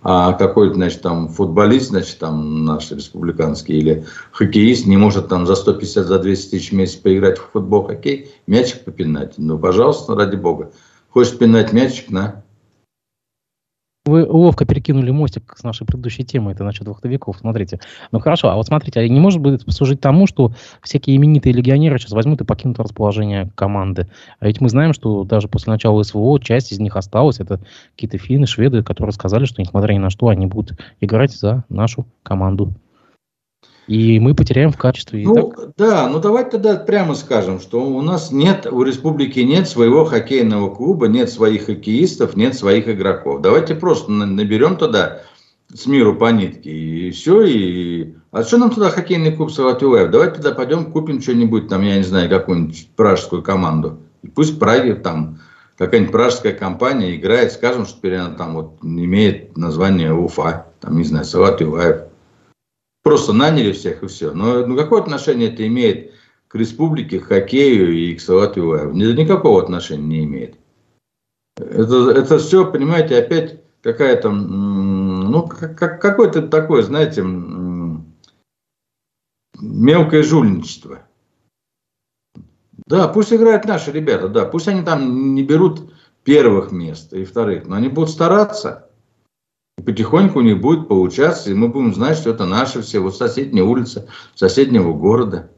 Speaker 2: а какой-то, значит, там футболист, значит, там наш республиканский или хоккеист не может там за 150, за 200 тысяч в месяц поиграть в футбол, хоккей, мячик попинать. Ну, пожалуйста, ради бога. Хочешь пинать мячик, на.
Speaker 1: Вы ловко перекинули мостик с нашей предыдущей темы, это насчет двухтовиков, смотрите. Ну хорошо, а вот смотрите, а не может быть послужить тому, что всякие именитые легионеры сейчас возьмут и покинут расположение команды? А ведь мы знаем, что даже после начала СВО часть из них осталась, это какие-то финны, шведы, которые сказали, что несмотря ни на что, они будут играть за нашу команду и мы потеряем в качестве.
Speaker 2: Ну, так? да, ну давайте тогда прямо скажем, что у нас нет, у республики нет своего хоккейного клуба, нет своих хоккеистов, нет своих игроков. Давайте просто наберем туда с миру по нитке, и все, и... А что нам туда хоккейный клуб Салатюлаев? Давайте тогда пойдем купим что-нибудь, там, я не знаю, какую-нибудь пражскую команду. И пусть в Праге там какая-нибудь пражская компания играет, скажем, что теперь она там вот имеет название Уфа, там, не знаю, Салатюлаев. Просто наняли всех и все. Но ну, какое отношение это имеет к республике, к хоккею и к Салату? Никакого отношения не имеет. Это, это все, понимаете, опять какая-то, ну, как, какое-то такое, знаете, мелкое жульничество. Да, пусть играют наши ребята, да, пусть они там не берут первых мест и вторых, но они будут стараться потихоньку у них будет получаться, и мы будем знать, что это наши все, вот соседняя улица, соседнего города.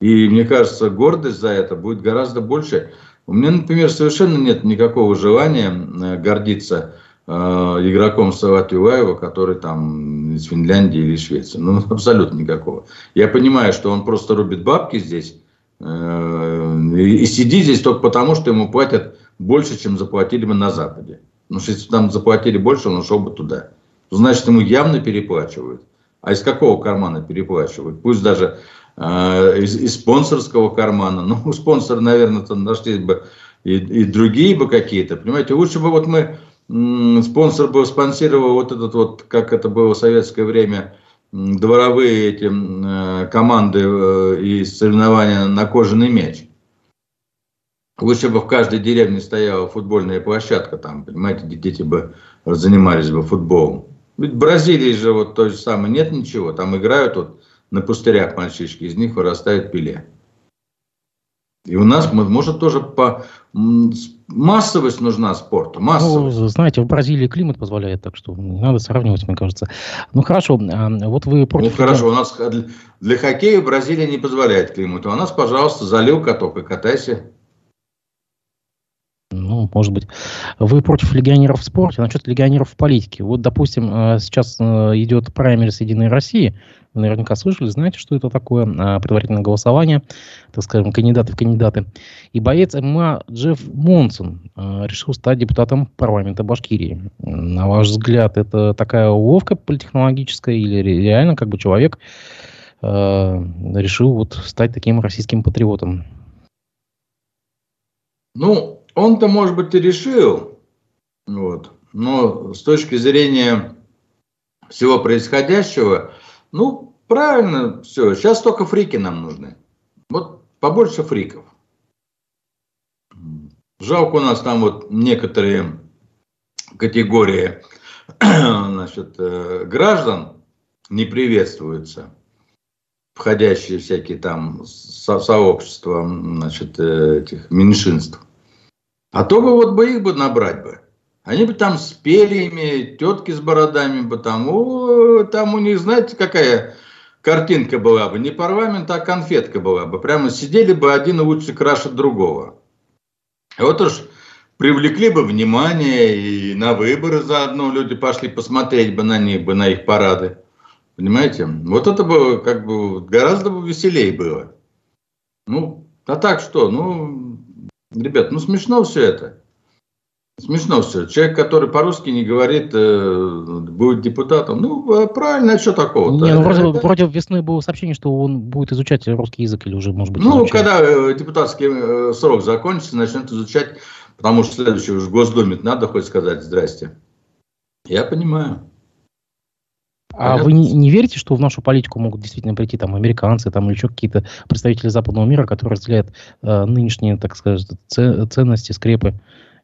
Speaker 2: И мне кажется, гордость за это будет гораздо больше. У меня, например, совершенно нет никакого желания э, гордиться э, игроком Сават Юлаева, который там из Финляндии или Швеции. Ну, абсолютно никакого. Я понимаю, что он просто рубит бабки здесь э, и, и сидит здесь только потому, что ему платят больше, чем заплатили бы на Западе. Что если там заплатили больше, он ушел бы туда. значит ему явно переплачивают. А из какого кармана переплачивают? Пусть даже э, из, из спонсорского кармана. Ну, у спонсора, наверное, там нашлись бы и, и другие бы какие-то. Понимаете, лучше бы вот мы, спонсор бы спонсировал вот этот вот, как это было в советское время, дворовые эти э, команды э, и соревнования на кожаный мяч. Лучше бы в каждой деревне стояла футбольная площадка, там, понимаете, дети бы занимались бы футболом. Ведь в Бразилии же вот то же самое, нет ничего, там играют вот на пустырях мальчишки, из них вырастает пиле. И у нас, может, тоже по массовость нужна спорту. Массовость.
Speaker 1: Ну, знаете, в Бразилии климат позволяет, так что не надо сравнивать, мне кажется. Ну хорошо, а, вот вы
Speaker 2: против... Ну хорошо, у нас для хоккея Бразилия не позволяет климату. А у нас, пожалуйста, залил каток и катайся.
Speaker 1: Ну, может быть. Вы против легионеров в спорте, насчет легионеров в политике. Вот, допустим, э, сейчас э, идет праймерис Единой России. Вы наверняка слышали, знаете, что это такое? А, предварительное голосование, так скажем, кандидаты в кандидаты. И боец ММА Джефф Монсон э, решил стать депутатом парламента Башкирии. На ваш взгляд, это такая уловка политтехнологическая или реально как бы человек решил вот стать таким российским патриотом?
Speaker 2: Ну, он-то, может быть, и решил, вот, но с точки зрения всего происходящего, ну, правильно все, сейчас только фрики нам нужны. Вот побольше фриков. Жалко у нас там вот некоторые категории значит, э, граждан не приветствуются, входящие всякие там со сообщества значит, э, этих меньшинств. А то бы вот бы их бы набрать бы. Они бы там с перьями, тетки с бородами бы там, о, там у них, знаете, какая картинка была бы, не парламент, а конфетка была бы. Прямо сидели бы один лучше краше другого. Вот уж привлекли бы внимание и на выборы заодно люди пошли посмотреть бы на них, бы на их парады. Понимаете? Вот это бы как бы гораздо бы веселее было. Ну, а так что? Ну, Ребят, ну смешно все это. Смешно все. Человек, который по-русски не говорит, э, будет депутатом. Ну, а правильно, а что такого? Не,
Speaker 1: ну, вроде, это... вроде весной было сообщение, что он будет изучать русский язык или уже, может быть,
Speaker 2: Ну, изучает. когда э, депутатский э, срок закончится, начнет изучать, потому что следующий уже в Госдуме надо хоть сказать «здрасте». Я понимаю.
Speaker 1: А вы не, не верите, что в нашу политику могут действительно прийти там американцы там, или еще какие-то представители западного мира, которые разделяют э, нынешние, так сказать, ценности, скрепы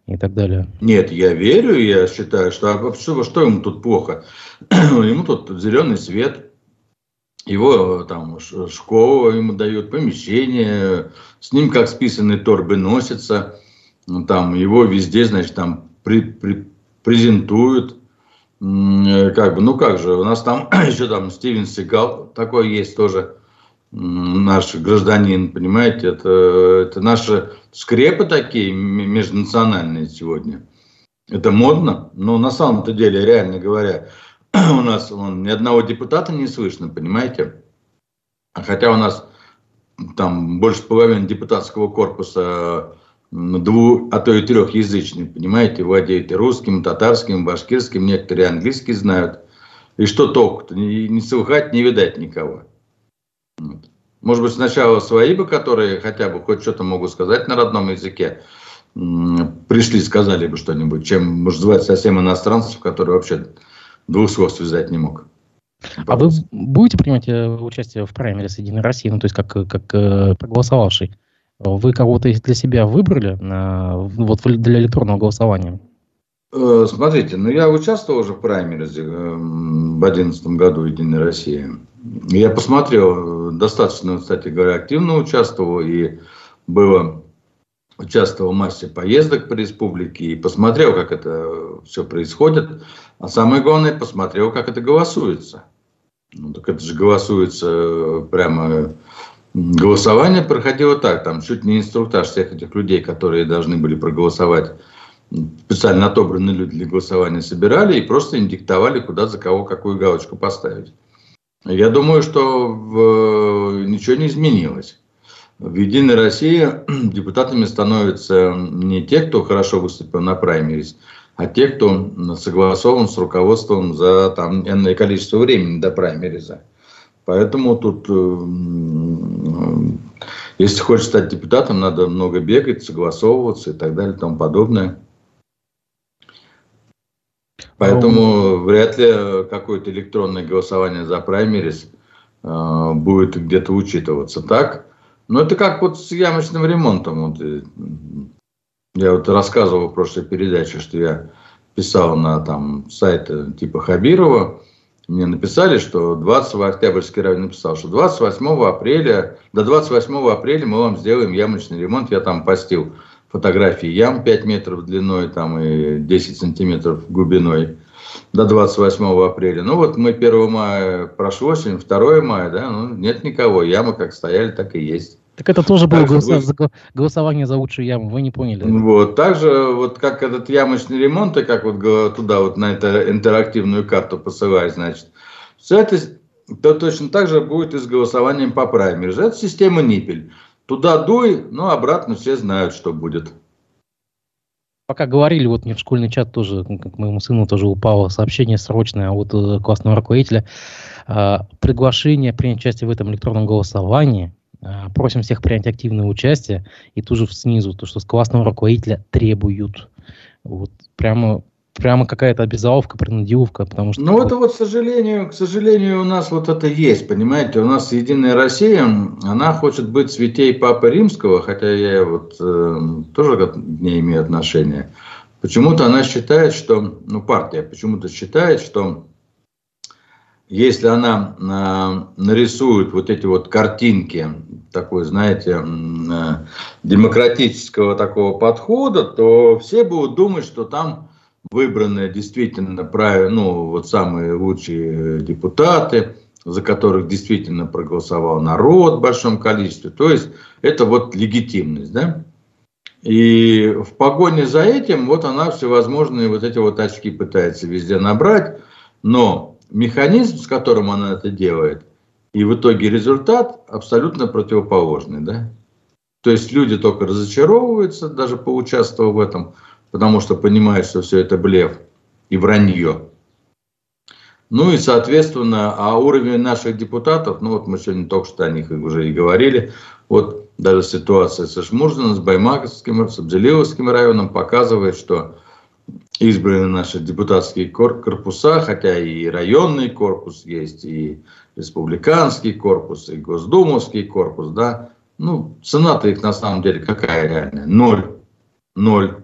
Speaker 1: и так далее?
Speaker 2: Нет, я верю, я считаю, что а что, что ему тут плохо? ему тут зеленый свет, его там школа ему дает, помещение, с ним как списанные торбы носятся, там его везде, значит, там при, при, презентуют, Э, как бы, ну как же, у нас там еще там Стивен Сигал такой есть тоже, наш гражданин, понимаете, это, это наши скрепы такие межнациональные сегодня. Это модно, но на самом-то деле, реально говоря, у нас вон, ни одного депутата не слышно, понимаете? Хотя у нас там больше половины депутатского корпуса двух, а то и трехязычный, понимаете, владеют и русским, татарским, башкирским, некоторые английский знают. И что толку-то? Не, не слыхать, не видать никого. Вот. Может быть, сначала свои бы, которые хотя бы хоть что-то могут сказать на родном языке, пришли, сказали бы что-нибудь, чем, может, звать совсем иностранцев, которые вообще двух слов связать не мог.
Speaker 1: А вы будете принимать э, участие в праймере Единой России, ну, то есть как, как э, проголосовавший? Вы кого-то для себя выбрали вот для электронного голосования?
Speaker 2: Э, смотрите, ну я участвовал уже в праймеризе эм, в 2011 году «Единой России». Я посмотрел, достаточно, кстати говоря, активно участвовал и было участвовал в массе поездок по республике и посмотрел, как это все происходит. А самое главное, посмотрел, как это голосуется. Ну, так это же голосуется прямо Голосование проходило так, там чуть не инструктаж всех этих людей, которые должны были проголосовать, специально отобранные люди для голосования собирали и просто им диктовали, куда за кого какую галочку поставить. Я думаю, что в, ничего не изменилось. В «Единой России» депутатами становятся не те, кто хорошо выступил на праймерис, а те, кто согласован с руководством за там энное количество времени до праймериза. Поэтому тут, э, если хочешь стать депутатом, надо много бегать, согласовываться и так далее и тому подобное. Поэтому вряд ли какое-то электронное голосование за праймерис э, будет где-то учитываться. Так? Но это как вот с ямочным ремонтом. Вот, э, я вот рассказывал в прошлой передаче, что я писал на там сайты типа Хабирова, мне написали, что 20 Октябрьский район написал, что 28 апреля, до 28 апреля мы вам сделаем ямочный ремонт. Я там постил фотографии ям 5 метров длиной там, и 10 сантиметров глубиной до 28 апреля. Ну вот мы 1 мая прошло, сегодня 2 мая, да, ну нет никого, ямы как стояли, так и есть.
Speaker 1: Так это тоже было голоса- вы... голосование за лучшую яму, вы не поняли.
Speaker 2: Вот, также вот как этот ямочный ремонт, и как вот туда вот на эту интерактивную карту посылать, значит, все это то точно так же будет и с голосованием по праймерис. Это система Ниппель. Туда дуй, но обратно все знают, что будет.
Speaker 1: Пока говорили, вот мне в школьный чат тоже, как моему сыну тоже упало сообщение срочное от э, классного руководителя. Э, приглашение принять участие в этом электронном голосовании а, просим всех принять активное участие. И тут же снизу, то, что с классного руководителя требуют. Вот прямо прямо какая-то обязаловка, принудиловка, потому что...
Speaker 2: Ну, это вот, к сожалению, к сожалению, у нас вот это есть, понимаете, у нас Единая Россия, она хочет быть святей Папы Римского, хотя я вот э, тоже к ней имею отношение. Почему-то она считает, что, ну, партия почему-то считает, что если она э, нарисует вот эти вот картинки, такой, знаете, э, демократического такого подхода, то все будут думать, что там выбраны действительно правильно, ну, вот самые лучшие депутаты, за которых действительно проголосовал народ в большом количестве. То есть это вот легитимность, да? И в погоне за этим вот она всевозможные вот эти вот очки пытается везде набрать, но механизм, с которым она это делает, и в итоге результат абсолютно противоположный. Да? То есть люди только разочаровываются, даже поучаствовав в этом, потому что понимают, что все это блеф и вранье. Ну и, соответственно, а уровень наших депутатов, ну вот мы сегодня только что о них уже и говорили, вот даже ситуация со Шмурзином, с Баймаковским, с Абзелиловским районом показывает, что избраны наши депутатские корпуса, хотя и районный корпус есть, и республиканский корпус, и госдумовский корпус, да. Ну, цена-то их на самом деле какая реальная? Ноль. Ноль.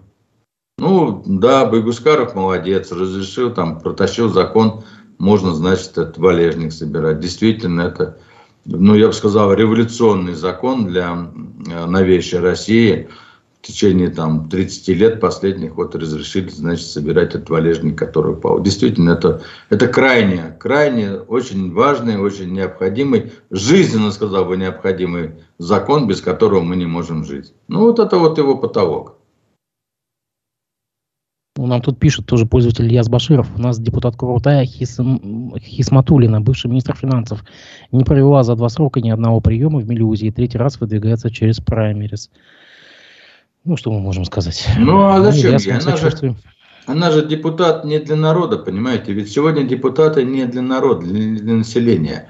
Speaker 2: Ну, да, Байгускаров молодец, разрешил, там, протащил закон, можно, значит, этот валежник собирать. Действительно, это, ну, я бы сказал, революционный закон для э, новейшей России – течение там 30 лет последних вот разрешили, значит, собирать этот валежник, который упал. Действительно, это, это крайне, крайне очень важный, очень необходимый, жизненно, сказал бы, необходимый закон, без которого мы не можем жить. Ну, вот это вот его потолок.
Speaker 1: Ну, нам тут пишет тоже пользователь Ильяс Баширов. У нас депутат Курултая Хисм... Хисматулина, бывший министр финансов, не провела за два срока ни одного приема в Мелюзе и третий раз выдвигается через праймерис. Ну, что мы можем сказать?
Speaker 2: Ну, а зачем? Ну, она, же, она же депутат не для народа, понимаете? Ведь сегодня депутаты не для народа, не для населения.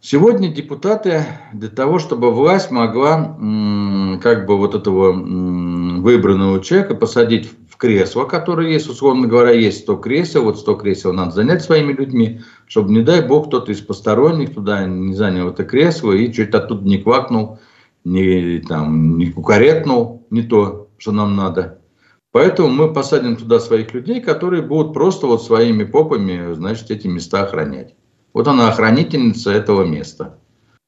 Speaker 2: Сегодня депутаты для того, чтобы власть могла как бы вот этого выбранного человека посадить в кресло, которое есть, условно говоря, есть 100 кресел, вот 100 кресел надо занять своими людьми, чтобы, не дай бог, кто-то из посторонних туда не занял это кресло и чуть оттуда не квакнул, не, там, не кукаретнул, не то, что нам надо. Поэтому мы посадим туда своих людей, которые будут просто вот своими попами, значит, эти места охранять. Вот она охранительница этого места.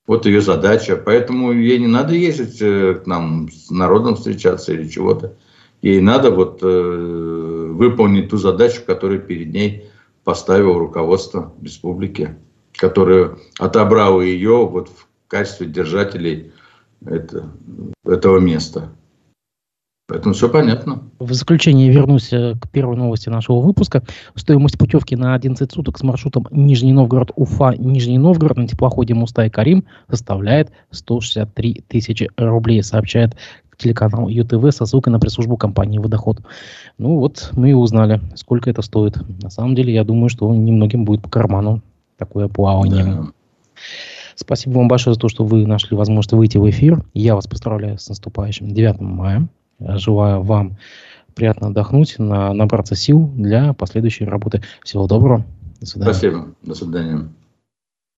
Speaker 2: Вот ее задача. Поэтому ей не надо ездить э, к нам с народом встречаться или чего-то. Ей надо вот э, выполнить ту задачу, которую перед ней поставило руководство республики, которое отобрало ее вот в качестве держателей это, этого места. Поэтому все понятно.
Speaker 1: В заключение вернусь э, к первой новости нашего выпуска. Стоимость путевки на 11 суток с маршрутом Нижний Новгород, Уфа, Нижний Новгород на теплоходе Мустай Карим составляет 163 тысячи рублей, сообщает телеканал ЮТВ со ссылкой на пресс-службу компании «Водоход». Ну вот, мы и узнали, сколько это стоит. На самом деле, я думаю, что немногим будет по карману такое плавание. Да. Спасибо вам большое за то, что вы нашли возможность выйти в эфир. Я вас поздравляю с наступающим 9 мая. Желаю вам приятно отдохнуть, на, набраться сил для последующей работы. Всего доброго.
Speaker 2: До свидания. Спасибо. До свидания.